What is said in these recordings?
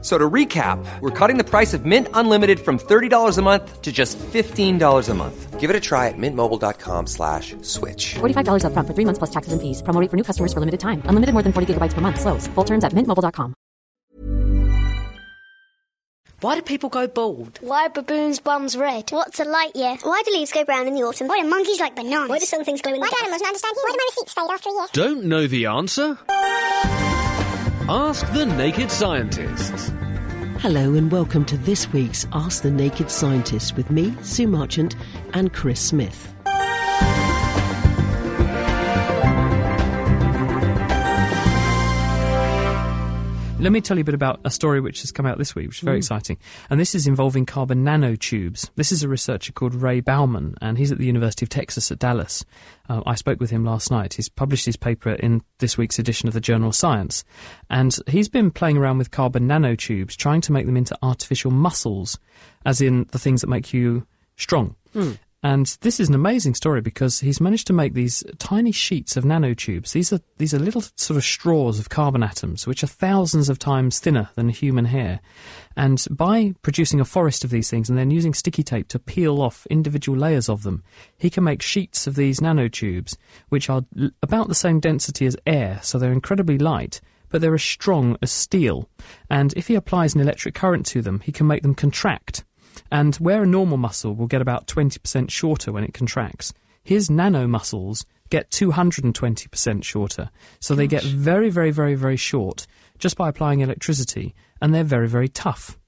So to recap, we're cutting the price of Mint Unlimited from $30 a month to just $15 a month. Give it a try at mintmobile.com slash switch. $45 upfront for three months plus taxes and fees. Promo rate for new customers for limited time. Unlimited more than 40 gigabytes per month. Slows. Full terms at mintmobile.com. Why do people go bald? Why are baboons' bums red? What's a light year? Why do leaves go brown in the autumn? Why do monkeys like bananas? Why do some things glow in the Why do dark? animals not understand you? Why do my receipts fade after a year? Don't know the answer? Ask the Naked Scientists. Hello and welcome to this week's Ask the Naked Scientist with me, Sue Marchant, and Chris Smith. Let me tell you a bit about a story which has come out this week, which is very exciting. And this is involving carbon nanotubes. This is a researcher called Ray Baughman, and he's at the University of Texas at Dallas. Uh, I spoke with him last night. He's published his paper in this week's edition of the journal Science. And he's been playing around with carbon nanotubes, trying to make them into artificial muscles, as in the things that make you strong. And this is an amazing story because he's managed to make these tiny sheets of nanotubes. These are these are little sort of straws of carbon atoms, which are thousands of times thinner than human hair. And by producing a forest of these things and then using sticky tape to peel off individual layers of them, he can make sheets of these nanotubes, which are about the same density as air, so they're incredibly light. But they're as strong as steel. And if he applies an electric current to them, he can make them contract. And where a normal muscle will get about 20% shorter when it contracts, his nano muscles get 220% shorter. So they get very, very, very, very short just by applying electricity, and they're very, very tough.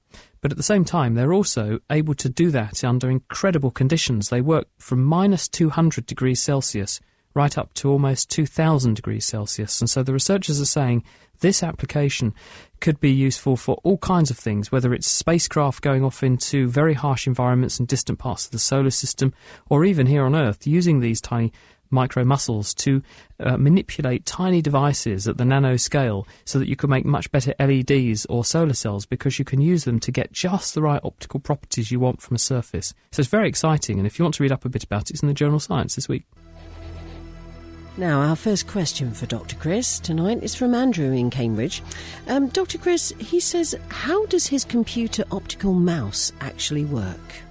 But at the same time, they're also able to do that under incredible conditions. They work from minus 200 degrees Celsius right up to almost 2000 degrees Celsius. And so the researchers are saying this application could be useful for all kinds of things, whether it's spacecraft going off into very harsh environments and distant parts of the solar system, or even here on Earth, using these tiny micro muscles to uh, manipulate tiny devices at the nano scale so that you can make much better LEDs or solar cells because you can use them to get just the right optical properties you want from a surface. So it's very exciting, and if you want to read up a bit about it, it's in the journal Science this week. Now, our first question for Dr. Chris tonight is from Andrew in Cambridge. Um, Dr. Chris, he says, how does his computer optical mouse actually work?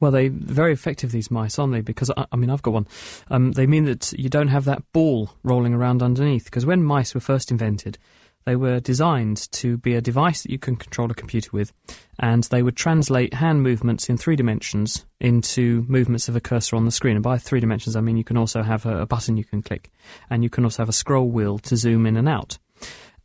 Well, they're very effective, these mice, aren't they? Because, I, I mean, I've got one. Um, they mean that you don't have that ball rolling around underneath. Because when mice were first invented, they were designed to be a device that you can control a computer with, and they would translate hand movements in three dimensions into movements of a cursor on the screen. And by three dimensions, I mean you can also have a, a button you can click, and you can also have a scroll wheel to zoom in and out.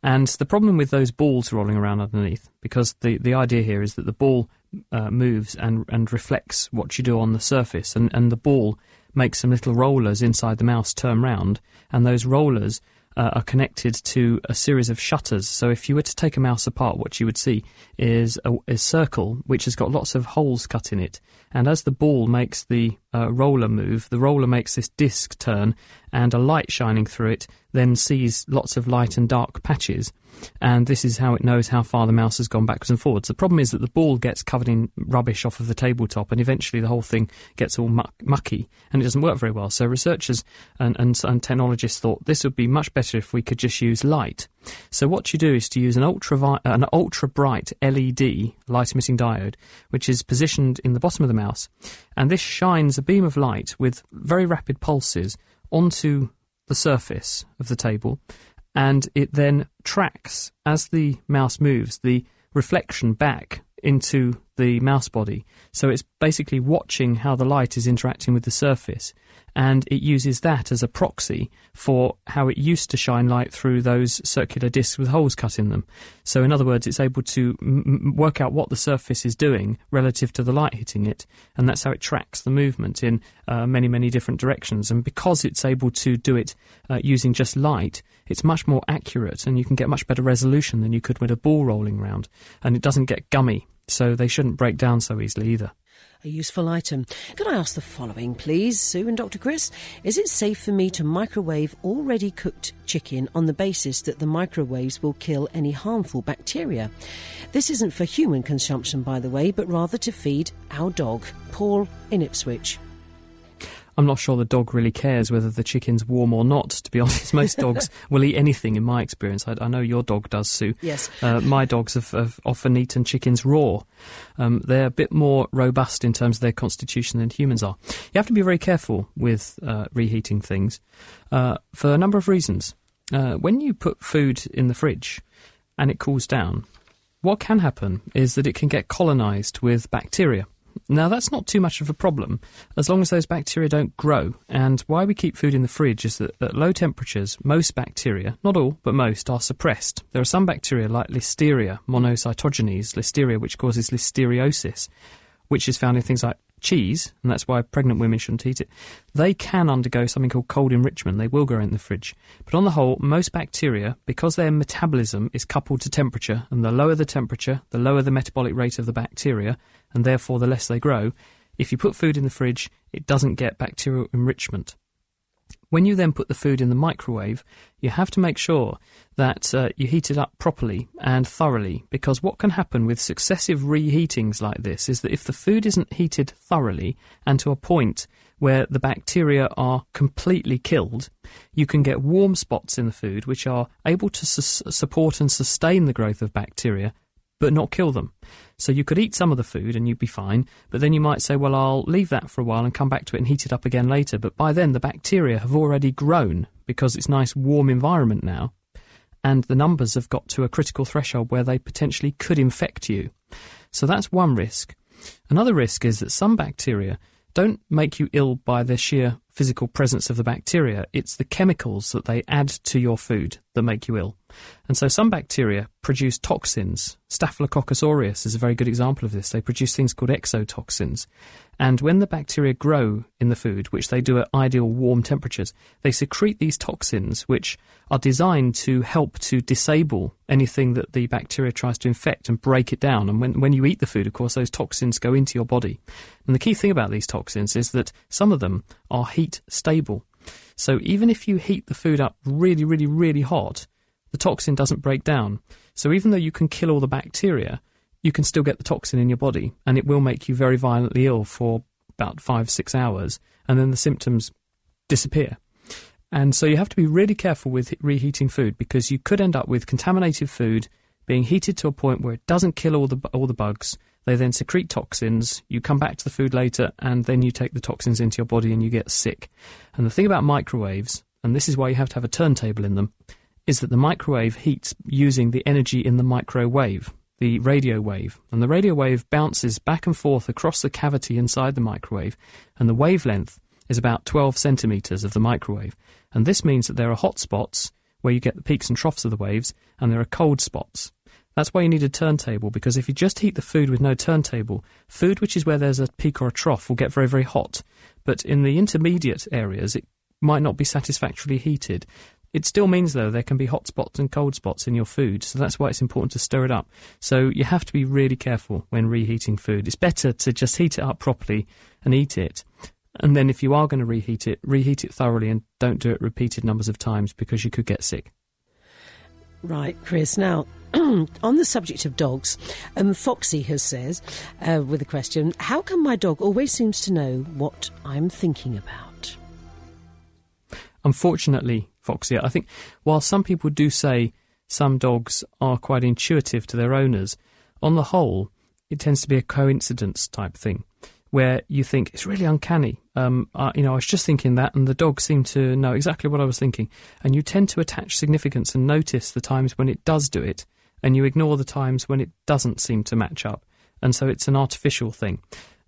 And the problem with those balls rolling around underneath, because the, the idea here is that the ball uh, moves and, and reflects what you do on the surface, and, and the ball makes some little rollers inside the mouse turn round, and those rollers uh, are connected to a series of shutters. So if you were to take a mouse apart, what you would see is a, a circle which has got lots of holes cut in it. And as the ball makes the uh, roller move, the roller makes this disc turn, and a light shining through it then sees lots of light and dark patches. And this is how it knows how far the mouse has gone backwards and forwards. The problem is that the ball gets covered in rubbish off of the tabletop, and eventually the whole thing gets all muck, mucky, and it doesn't work very well. So researchers and, and, and technologists thought this would be much better if we could just use light. So what you do is to use an ultra vi- uh, an ultra bright LED light emitting diode, which is positioned in the bottom of the mouse, and this shines a beam of light with very rapid pulses onto the surface of the table, and it then tracks as the mouse moves the reflection back into the mouse body. So it's basically watching how the light is interacting with the surface, and it uses that as a proxy for how it used to shine light through those circular discs with holes cut in them. So, in other words, it's able to m- work out what the surface is doing relative to the light hitting it, and that's how it tracks the movement in uh, many, many different directions. And because it's able to do it uh, using just light, it's much more accurate, and you can get much better resolution than you could with a ball rolling round, and it doesn't get gummy, so they shouldn't break down so easily either. A useful item. Could I ask the following, please, Sue and Dr. Chris? Is it safe for me to microwave already cooked chicken on the basis that the microwaves will kill any harmful bacteria? This isn't for human consumption, by the way, but rather to feed our dog, Paul in Ipswich. I'm not sure the dog really cares whether the chicken's warm or not, to be honest. Most dogs will eat anything, in my experience. I, I know your dog does, Sue. Yes. Uh, my dogs have, have, often eaten chickens raw. Um, they're a bit more robust in terms of their constitution than humans are. You have to be very careful with uh, reheating things uh, for a number of reasons. Uh, when you put food in the fridge and it cools down, what can happen is that it can get colonized with bacteria. Now, that's not too much of a problem as long as those bacteria don't grow. And why we keep food in the fridge is that at low temperatures, most bacteria, not all, but most, are suppressed. There are some bacteria like Listeria monocytogenes, Listeria, which causes listeriosis, which is found in things like cheese, and that's why pregnant women shouldn't eat it, they can undergo something called cold enrichment. They will go in the fridge. But on the whole, most bacteria, because their metabolism is coupled to temperature, and the lower the temperature, the lower the metabolic rate of the bacteria, and therefore the less they grow, if you put food in the fridge, it doesn't get bacterial enrichment. When you then put the food in the microwave, you have to make sure that uh, you heat it up properly and thoroughly because what can happen with successive reheatings like this is that if the food isn't heated thoroughly and to a point where the bacteria are completely killed, you can get warm spots in the food which are able to su- support and sustain the growth of bacteria but not kill them. So you could eat some of the food and you'd be fine, but then you might say, well, I'll leave that for a while and come back to it and heat it up again later. But by then, the bacteria have already grown because it's nice warm environment now, and the numbers have got to a critical threshold where they potentially could infect you. So that's one risk. Another risk is that some bacteria don't make you ill by the sheer physical presence of the bacteria. It's the chemicals that they add to your food that make you ill. And so some bacteria produce toxins. Staphylococcus aureus is a very good example of this. They produce things called exotoxins. And when the bacteria grow in the food, which they do at ideal warm temperatures, they secrete these toxins, which are designed to help to disable anything that the bacteria tries to infect and break it down. And when, when you eat the food, of course, those toxins go into your body. And the key thing about these toxins is that some of them are heat stable. So even if you heat the food up really, really, really hot, the toxin doesn't break down. So even though you can kill all the bacteria, you can still get the toxin in your body, and it will make you very violently ill for about five, six hours, and then the symptoms disappear. And so you have to be really careful with reheating food because you could end up with contaminated food being heated to a point where it doesn't kill all the all the bugs. They then secrete toxins. You come back to the food later, and then you take the toxins into your body and you get sick. And the thing about microwaves, and this is why you have to have a turntable in them, is that the microwave heats using the energy in the microwave, the radio wave. And the radio wave bounces back and forth across the cavity inside the microwave, and the wavelength is about 12 centimetres of the microwave. And this means that there are hot spots where you get the peaks and troughs of the waves, and there are cold spots. That's why you need a turntable, because if you just heat the food with no turntable, food which is where there's a peak or a trough will get very, very hot. But in the intermediate areas, it might not be satisfactorily heated. It still means, though, there can be hot spots and cold spots in your food, so that's why it's important to stir it up. So you have to be really careful when reheating food. It's better to just heat it up properly and eat it. And then if you are going to reheat it, reheat it thoroughly and don't do it repeated numbers of times because you could get sick. Right, Chris. Now, on the subject of dogs, um, Foxy has says, uh, with a question, how come my dog always seems to know what I'm thinking about? Unfortunately, Foxy, I think while some people do say some dogs are quite intuitive to their owners, on the whole, it tends to be a coincidence type thing where you think it's really uncanny. Um, you know, I was just thinking that, and the dog seemed to know exactly what I was thinking. And you tend to attach significance and notice the times when it does do it, and you ignore the times when it doesn't seem to match up. And so it's an artificial thing.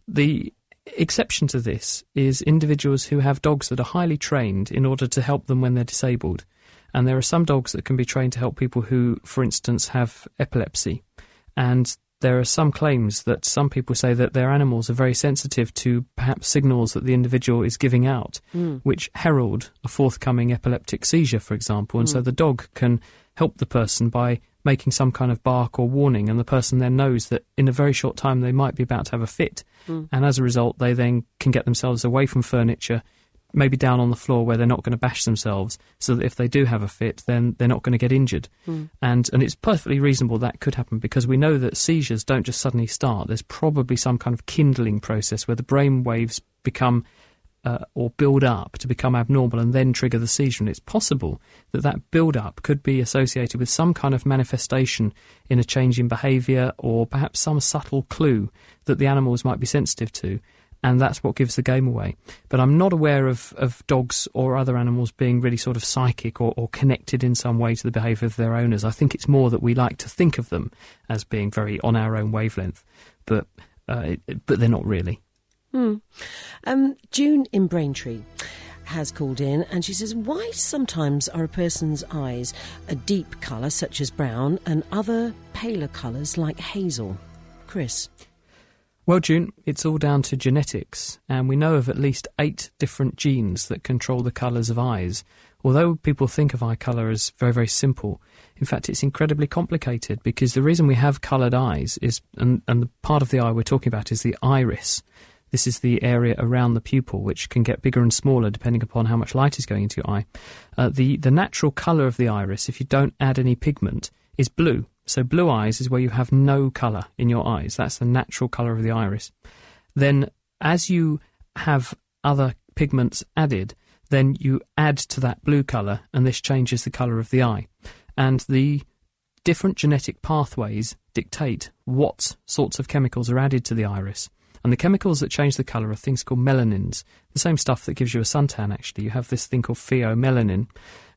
The exception to this is individuals who have dogs that are highly trained in order to help them when they're disabled. And there are some dogs that can be trained to help people who, for instance, have epilepsy. And there are some claims that some people say that their animals are very sensitive to perhaps signals that the individual is giving out, Mm. which herald a forthcoming epileptic seizure, for example. And so the dog can help the person by making some kind of bark or warning, and the person then knows that in a very short time they might be about to have a fit, hmm. and as a result, they then can get themselves away from furniture, maybe down on the floor where they're not going to bash themselves, so that if they do have a fit, then they're not going to get injured. Hmm. And and it's perfectly reasonable that could happen because we know that seizures don't just suddenly start. There's probably some kind of kindling process where the brain waves become uh, or build up to become abnormal and then trigger the seizure. And it's possible that that build up could be associated with some kind of manifestation in a change in behaviour or perhaps some subtle clue that the animals might be sensitive to. And that's what gives the game away. But I'm not aware of, of dogs or other animals being really sort of psychic or, or connected in some way to the behaviour of their owners. I think it's more that we like to think of them as being very on our own wavelength, but uh, it, but they're not really. Um, June in Braintree has called in and she says, Why sometimes are a person's eyes a deep colour, such as brown, and other paler colours like hazel? Chris. Well, June, it's all down to genetics, and we know of at least eight different genes that control the colours of eyes. Although people think of eye colour as very, very simple, in fact, it's incredibly complicated because the reason we have coloured eyes is, and, and the part of the eye we're talking about is the iris. This is the area around the pupil, which can get bigger and smaller depending upon how much light is going into your eye. Uh, the, the natural colour of the iris, if you don't add any pigment, is blue. So, blue eyes is where you have no colour in your eyes. That's the natural colour of the iris. Then, as you have other pigments added, then you add to that blue colour, and this changes the colour of the eye. And the different genetic pathways dictate what sorts of chemicals are added to the iris. And the chemicals that change the colour are things called melanins, the same stuff that gives you a suntan, actually. You have this thing called pheomelanin,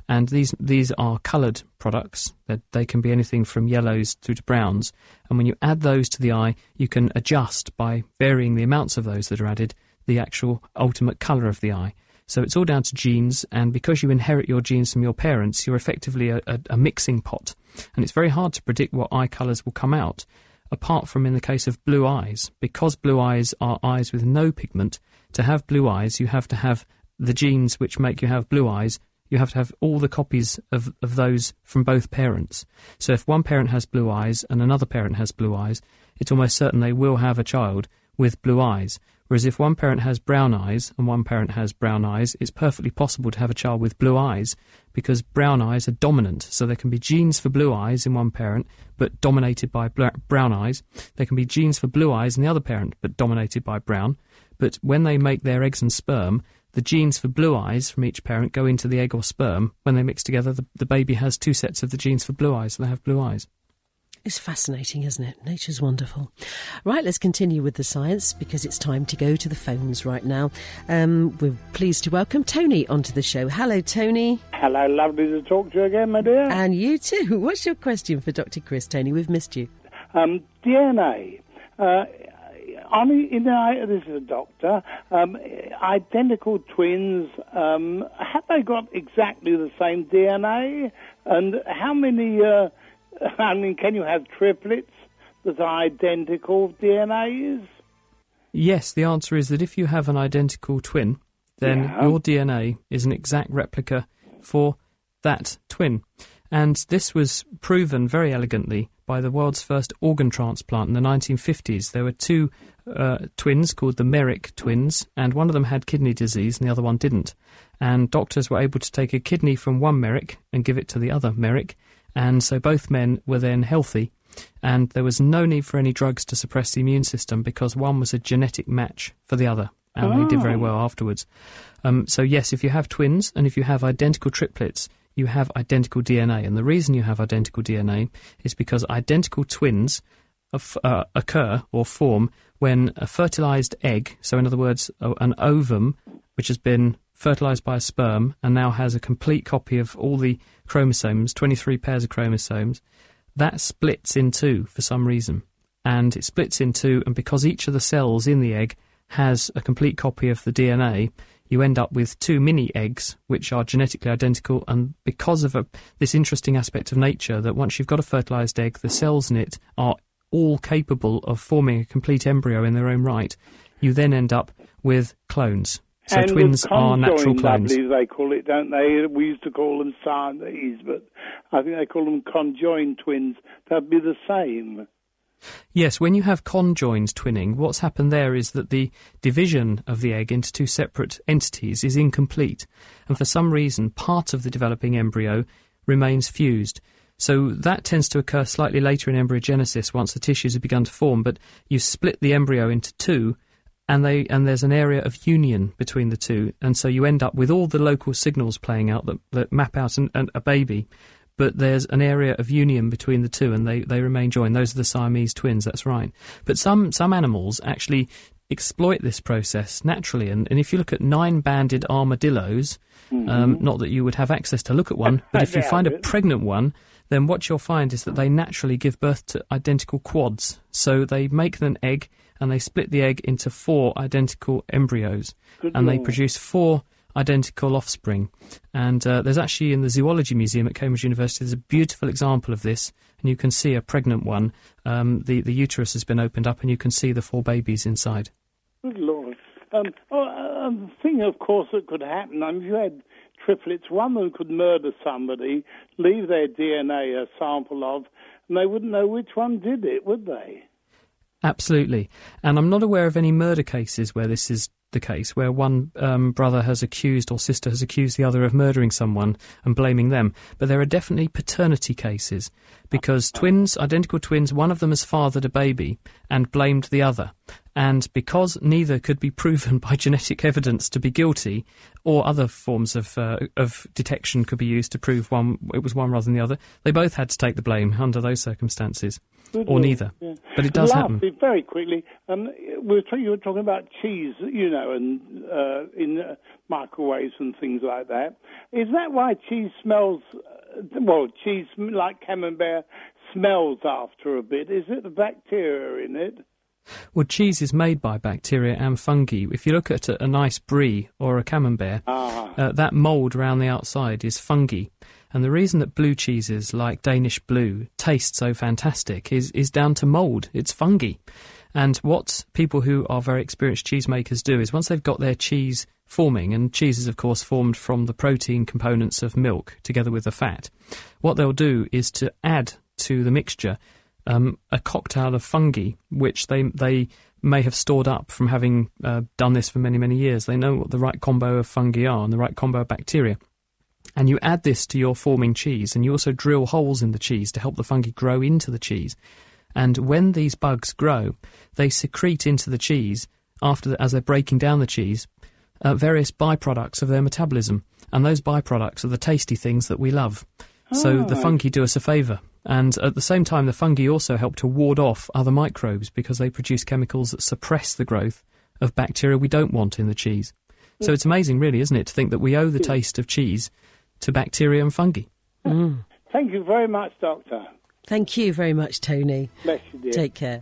and these, these are coloured products. They, they can be anything from yellows through to browns. And when you add those to the eye, you can adjust by varying the amounts of those that are added the actual ultimate colour of the eye. So it's all down to genes, and because you inherit your genes from your parents, you're effectively a, a, a mixing pot. And it's very hard to predict what eye colours will come out apart from in the case of blue eyes. Because blue eyes are eyes with no pigment, to have blue eyes, you have to have the genes which make you have blue eyes. You have to have all the copies of, of those from both parents. So if one parent has blue eyes and another parent has blue eyes, it's almost certain they will have a child with blue eyes. Whereas if one parent has brown eyes and one parent has brown eyes, it's perfectly possible to have a child with blue eyes because brown eyes are dominant. So there can be genes for blue eyes in one parent, but dominated by brown eyes. There can be genes for blue eyes in the other parent, but dominated by brown. But when they make their eggs and sperm, the genes for blue eyes from each parent go into the egg or sperm. When they mix together, the, the baby has two sets of the genes for blue eyes, and they have blue eyes. It's fascinating, isn't it? Nature's wonderful. Right, let's continue with the science because it's time to go to the phones right now. Um, we're pleased to welcome Tony onto the show. Hello, Tony. Hello, lovely to talk to you again, my dear. And you too. What's your question for Dr. Chris, Tony? We've missed you. Um, DNA. Uh, on, in the, this is a doctor. Um, identical twins. Um, have they got exactly the same DNA? And how many? Uh, I mean, can you have triplets that are identical DNAs? Yes, the answer is that if you have an identical twin, then Yeah. your DNA is an exact replica for that twin. And this was proven very elegantly by the world's first organ transplant in the 1950s. There were two uh, twins called the Herrick twins, and one of them had kidney disease and the other one didn't. And doctors were able to take a kidney from one Herrick and give it to the other Herrick, and so both men were then healthy. And there was no need for any drugs to suppress the immune system because one was a genetic match for the other, and they did very well afterwards. Um, so, yes, if you have twins and if you have identical triplets, you have identical DNA. And the reason you have identical DNA is because identical twins of, uh, occur or form when a fertilized egg, so in other words, an ovum, which has been fertilized by a sperm and now has a complete copy of all the chromosomes, 23 pairs of chromosomes, that splits in two for some reason. And it splits in two, and because each of the cells in the egg has a complete copy of the DNA, you end up with two mini eggs which are genetically identical. And because of a, this interesting aspect of nature, that once you've got a fertilized egg, the cells in it are all capable of forming a complete embryo in their own right, you then end up with clones. So and twins are natural clones. I believe they call it, don't they? We used to call them Siamese, but I think they call them conjoined twins. That'd be the same. Yes, when you have conjoined twinning, what's happened there is that the division of the egg into two separate entities is incomplete, and for some reason, part of the developing embryo remains fused. So that tends to occur slightly later in embryogenesis once the tissues have begun to form, but you split the embryo into two, and they and there's an area of union between the two, and so you end up with all the local signals playing out that, that map out an, an, a baby, but there's an area of union between the two, and they, they remain joined. Those are the Siamese twins. That's right. But some some animals actually exploit this process naturally, and, and if you look at nine-banded armadillos, um, not that you would have access to look at one, but if you find a pregnant one, then what you'll find is that they naturally give birth to identical quads. So they make an egg and they split the egg into four identical embryos Good and they produce four identical offspring. And uh, there's actually in the Zoology Museum at Cambridge University, there's a beautiful example of this. And you can see a pregnant one. Um, the, the uterus has been opened up and you can see the four babies inside. Good Lord. Um, oh, uh, the thing, of course, that could happen, I mean, if you had triplets, one of them could murder somebody, leave their DNA a sample of, and they wouldn't know which one did it, would they? Absolutely. And I'm not aware of any murder cases where this is the case, where one um, brother has accused or sister has accused the other of murdering someone and blaming them. But there are definitely paternity cases because twins, identical twins, one of them has fathered a baby and blamed the other. And because neither could be proven by genetic evidence to be guilty, or other forms of uh, of detection could be used to prove one it was one rather than the other, they both had to take the blame under those circumstances, Good or neither. yeah. But it does Lastly, happen. very quickly, um, we were you were talking about cheese, you know, and uh, in uh, microwaves and things like that. Is that why cheese smells? Uh, well, cheese like camembert smells after a bit. Is it the bacteria in it? Well, cheese is made by bacteria and fungi. If you look at a, a nice brie or a camembert, Ah. uh, that mould around the outside is fungi. And the reason that blue cheeses like Danish blue taste so fantastic is, is down to mould. It's fungi. And what people who are very experienced cheesemakers do is once they've got their cheese forming, and cheese is of course formed from the protein components of milk together with the fat, what they'll do is to add to the mixture um, a cocktail of fungi, which they they may have stored up from having uh, done this for many many years. They know what the right combo of fungi are and the right combo of bacteria. And you add this to your forming cheese, and you also drill holes in the cheese to help the fungi grow into the cheese. And when these bugs grow, they secrete into the cheese after the, as they're breaking down the cheese uh, various byproducts of their metabolism, and those byproducts are the tasty things that we love. So the Ah. fungi do us a favour. And at the same time, the fungi also help to ward off other microbes because they produce chemicals that suppress the growth of bacteria we don't want in the cheese. So it's amazing, really, isn't it, to think that we owe the hmm. taste of cheese to bacteria and fungi. Hmm. Thank you very much, Doctor. Thank you very much, Tony. Bless you, dear. Take care.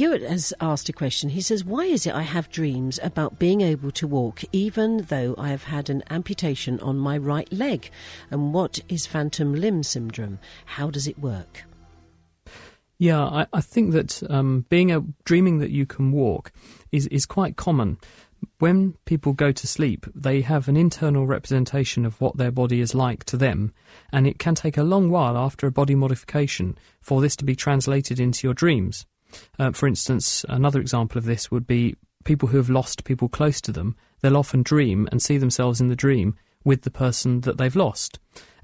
Hewitt has asked a question. He says, Why is it I have dreams about being able to walk even though I have had an amputation on my right leg? And what is phantom limb syndrome? How does it work? Yeah, I, I think that um, being a dreaming that you can walk is is quite common. When people go to sleep, they have an internal representation of what their body is like to them, and it can take a long while after a body modification for this to be translated into your dreams. Uh, for instance, another example of this would be people who have lost people close to them. They'll often dream and see themselves in the dream with the person that they've lost.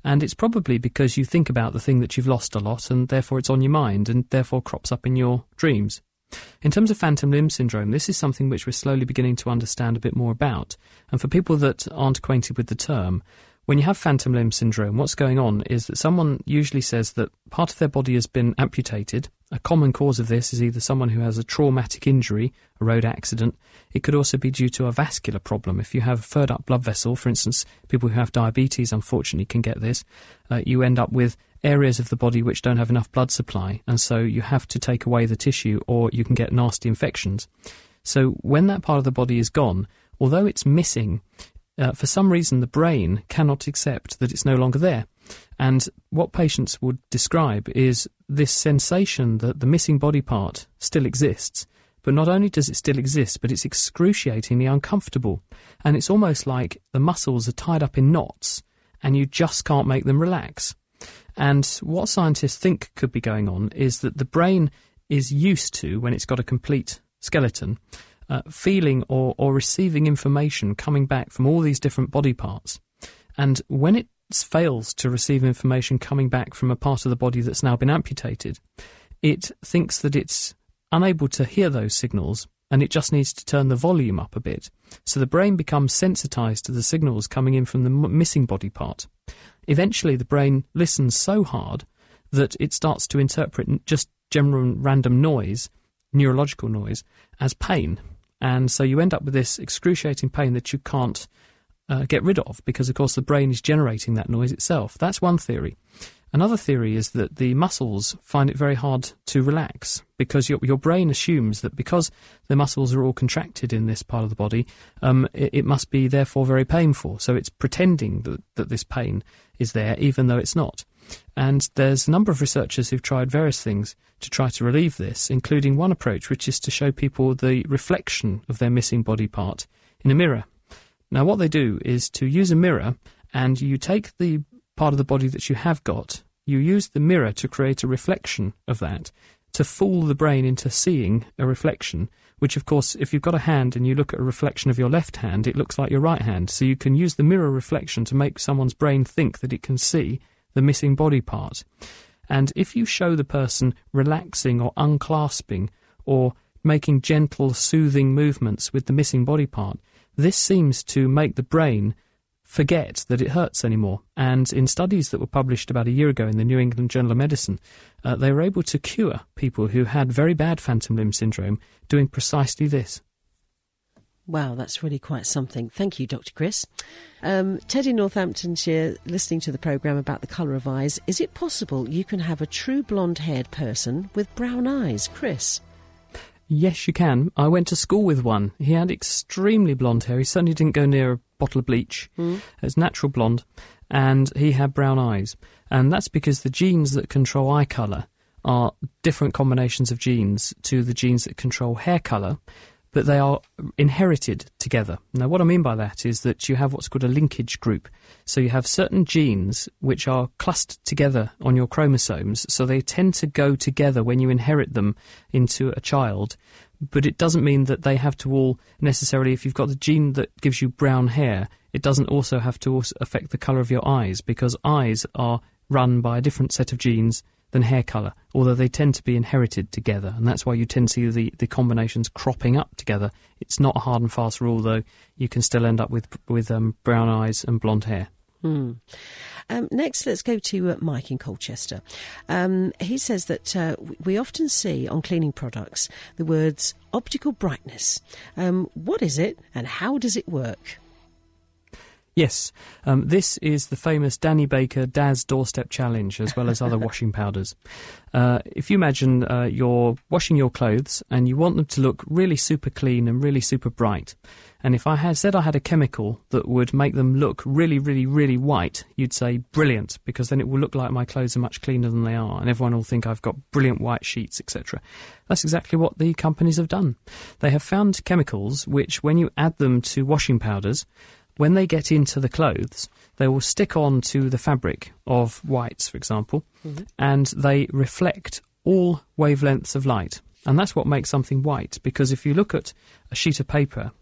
And it's probably because you think about the thing that you've lost a lot, and therefore it's on your mind, and therefore crops up in your dreams. In terms of phantom limb syndrome, this is something which we're slowly beginning to understand a bit more about. And for people that aren't acquainted with the term, when you have phantom limb syndrome, what's going on is that someone usually says that part of their body has been amputated, A common cause of this is either someone who has a traumatic injury, a road accident. It could also be due to a vascular problem. If you have a furred up blood vessel, for instance, people who have diabetes unfortunately can get this, uh, you end up with areas of the body which don't have enough blood supply, and so you have to take away the tissue or you can get nasty infections. So when that part of the body is gone, although it's missing, uh, for some reason the brain cannot accept that it's no longer there. And what patients would describe is this sensation that the missing body part still exists. But not only does it still exist, but it's excruciatingly uncomfortable. And it's almost like the muscles are tied up in knots and you just can't make them relax. And what scientists think could be going on is that the brain is used to, when it's got a complete skeleton, uh, feeling or, or receiving information coming back from all these different body parts. And when it fails to receive information coming back from a part of the body that's now been amputated, it thinks that it's unable to hear those signals and it just needs to turn the volume up a bit. So the brain becomes sensitized to the signals coming in from the m- missing body part. Eventually, the brain listens so hard that it starts to interpret just general random noise, neurological noise, as pain. And so you end up with this excruciating pain that you can't uh, get rid of because, of course, the brain is generating that noise itself. That's one theory. Another theory is that the muscles find it very hard to relax because your, your brain assumes that because the muscles are all contracted in this part of the body, um, it, it, must be therefore very painful. So it's pretending that, that this pain is there even though it's not. And there's a number of researchers who've tried various things to try to relieve this, including one approach which is to show people the reflection of their missing body part in a mirror. Now, what they do is to use a mirror and you take the part of the body that you have got, you use the mirror to create a reflection of that, to fool the brain into seeing a reflection, which, of course, if you've got a hand and you look at a reflection of your left hand, it looks like your right hand. So you can use the mirror reflection to make someone's brain think that it can see the missing body part. And if you show the person relaxing or unclasping or making gentle, soothing movements with the missing body part, this seems to make the brain forget that it hurts anymore. And in studies that were published about a year ago in the New England Journal of Medicine, uh, they were able to cure people who had very bad phantom limb syndrome doing precisely this. Wow, that's really quite something. Thank you, Dr. Chris. Um, Ted in Northamptonshire, listening to the programme about the colour of eyes. Is it possible you can have a true blonde haired person with brown eyes? Chris? Yes, you can. I went to school with one. He had extremely blonde hair. He certainly didn't go near a bottle of bleach. Mm. It's natural blonde. And he had brown eyes. And that's because the genes that control eye colour are different combinations of genes to the genes that control hair colour but they are inherited together. Now, what I mean by that is that you have what's called a linkage group. So you have certain genes which are clustered together on your chromosomes, so they tend to go together when you inherit them into a child. But it doesn't mean that they have to all necessarily, if you've got the gene that gives you brown hair, it doesn't also have to also affect the colour of your eyes, because eyes are run by a different set of genes than hair colour, although they tend to be inherited together, and that's why you tend to see the, the combinations cropping up together. It's not a hard and fast rule, though. You can still end up with with um, brown eyes and blonde hair. Hmm. Um, next, let's go to uh, Mike in Colchester. Um, he says that uh, we often see on cleaning products the words optical brightness. Um, what is it, and how does it work? Yes, um, this is the famous Danny Baker Daz Doorstep Challenge, as well as other washing powders. Uh, if you imagine uh, you're washing your clothes and you want them to look really super clean and really super bright, and if I had said I had a chemical that would make them look really, really, really white, you'd say brilliant, because then it will look like my clothes are much cleaner than they are, and everyone will think I've got brilliant white sheets, etc. That's exactly what the companies have done. They have found chemicals which, when you add them to washing powders, when they get into the clothes, they will stick on to the fabric of whites, for example, mm-hmm. and they reflect all wavelengths of light. And that's what makes something white, because if you look at a sheet of paper,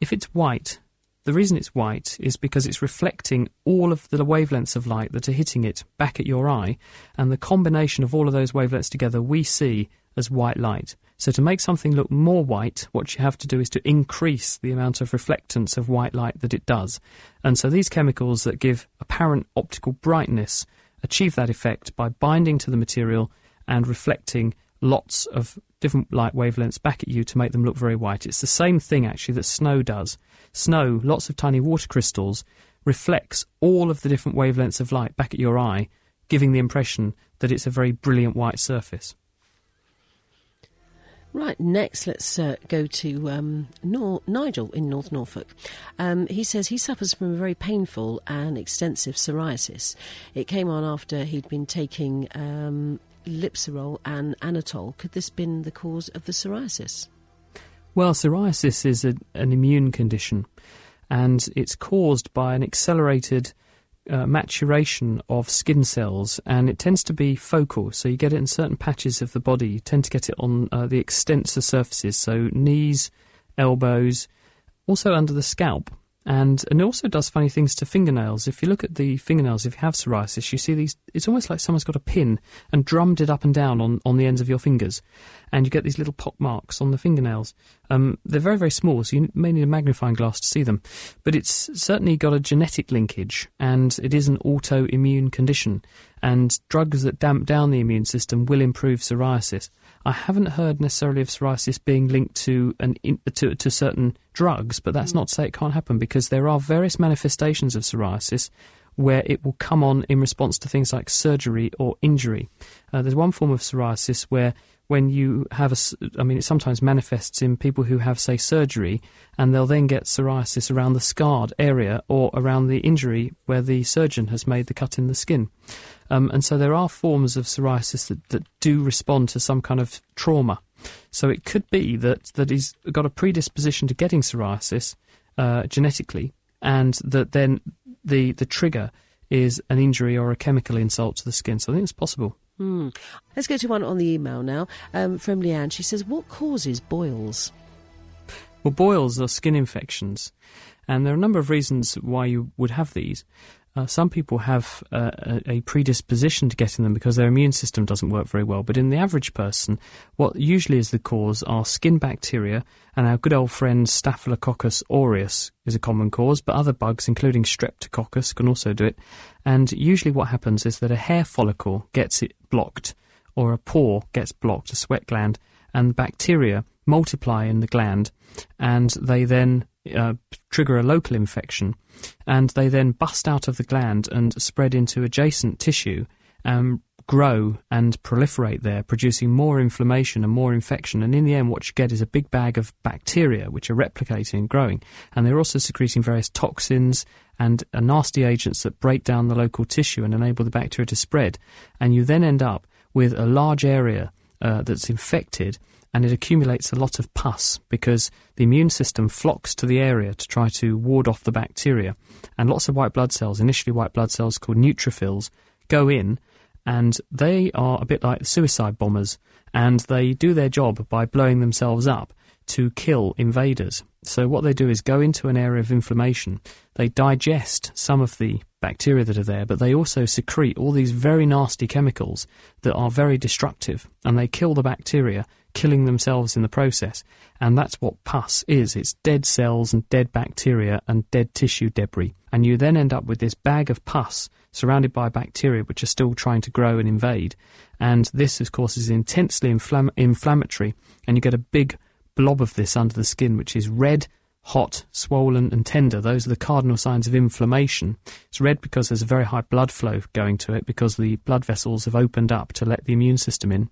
if it's white, the reason it's white is because it's reflecting all of the wavelengths of light that are hitting it back at your eye, and the combination of all of those wavelengths together we see as white light. So to make something look more white, what you have to do is to increase the amount of reflectance of white light that it does. And so these chemicals that give apparent optical brightness achieve that effect by binding to the material and reflecting lots of different light wavelengths back at you to make them look very white. It's the same thing actually that snow does. Snow, lots of tiny water crystals, reflects all of the different wavelengths of light back at your eye, giving the impression that it's a very brilliant white surface. Right, next let's uh, go to um, Nor- Nigel in North Norfolk. Um, he says he suffers from a very painful and extensive psoriasis. It came on after he'd been taking um, and Anatol. Could this have been the cause of the psoriasis? Well, psoriasis is a, an immune condition, and it's caused by an accelerated uh, maturation of skin cells, and it tends to be focal. So you get it in certain patches of the body. You tend to get it on uh, the extensor surfaces, so knees, elbows, also under the scalp. And and it also does funny things to fingernails. If you look at the fingernails, if you have psoriasis, you see these. It's almost like someone's got a pin and drummed it up and down on, on the ends of your fingers, and you get these little pock marks on the fingernails. Um, they're very very small, so you may need a magnifying glass to see them. But it's certainly got a genetic linkage, and it is an autoimmune condition. And drugs that damp down the immune system will improve psoriasis. I haven't heard necessarily of psoriasis being linked to an to, to certain drugs, but that's not to say it can't happen because there are various manifestations of psoriasis where it will come on in response to things like surgery or injury. Uh, there's one form of psoriasis where when you have a, I mean, it sometimes manifests in people who have, say, surgery, and they'll then get psoriasis around the scarred area or around the injury where the surgeon has made the cut in the skin. Um, and so there are forms of psoriasis that, that do respond to some kind of trauma. So it could be that, that he's got a predisposition to getting psoriasis uh, genetically, and that then the, the trigger is an injury or a chemical insult to the skin. So I think it's possible. Hmm. Let's go to one on the email now um, from Leanne. She says, What causes boils? Well, boils are skin infections, and there are a number of reasons why you would have these. Uh, some people have uh, a, a predisposition to getting them because their immune system doesn't work very well. But in the average person, what usually is the cause are skin bacteria, and our good old friend Staphylococcus aureus is a common cause, but other bugs, including Streptococcus, can also do it. And usually, what happens is that a hair follicle gets it blocked, or a pore gets blocked, a sweat gland, and bacteria multiply in the gland, and they then uh, trigger a local infection, and they then bust out of the gland and spread into adjacent tissue, um, grow and proliferate there, producing more inflammation and more infection. And in the end, what you get is a big bag of bacteria which are replicating and growing. And they're also secreting various toxins and uh, nasty agents that break down the local tissue and enable the bacteria to spread. And you then end up with a large area uh, that's infected and it accumulates a lot of pus because the immune system flocks to the area to try to ward off the bacteria. And lots of white blood cells, initially white blood cells called neutrophils, go in and they are a bit like suicide bombers and they do their job by blowing themselves up to kill invaders. So what they do is go into an area of inflammation, they digest some of the bacteria that are there, but they also secrete all these very nasty chemicals that are very destructive and they kill the bacteria killing themselves in the process. And that's what pus is it's dead cells and dead bacteria and dead tissue debris. And you then end up with this bag of pus surrounded by bacteria which are still trying to grow and invade. And this, of course, is intensely inflam- inflammatory, and you get a big blob of this under the skin, which is red. Hot, swollen, and tender. Those are the cardinal signs of inflammation. It's red because there's a very high blood flow going to it because the blood vessels have opened up to let the immune system in.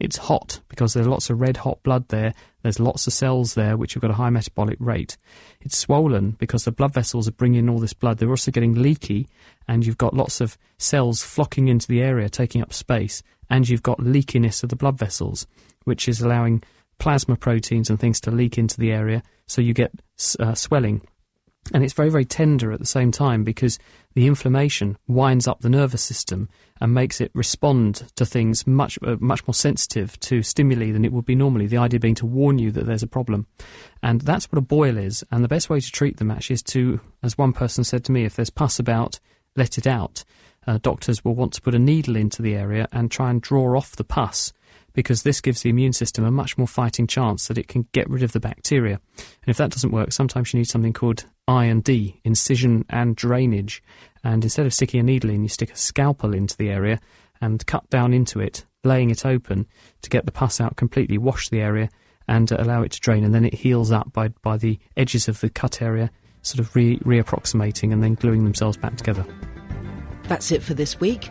It's hot because there's lots of red hot blood there. There's lots of cells there which have got a high metabolic rate. It's swollen because the blood vessels are bringing in all this blood. They're also getting leaky, and you've got lots of cells flocking into the area, taking up space, and you've got leakiness of the blood vessels, which is allowing plasma proteins and things to leak into the area, so you get uh, swelling and it's very, very tender at the same time because the inflammation winds up the nervous system and makes it respond to things much, uh, much more sensitive to stimuli than it would be normally. The idea being to warn you that there's a problem. And that's what a boil is. And the best way to treat them actually is to, as one person said to me, if there's pus about, let it out. Uh, doctors will want to put a needle into the area and try and draw off the pus because this gives the immune system a much more fighting chance that it can get rid of the bacteria. And if that doesn't work, sometimes you need something called I and D, incision and drainage. And instead of sticking a needle in, you stick a scalpel into the area and cut down into it laying it open to get the pus out completely, wash the area, and allow it to drain, and then it heals up by by the edges of the cut area, sort of re reapproximating and then gluing themselves back together. That's it for this week.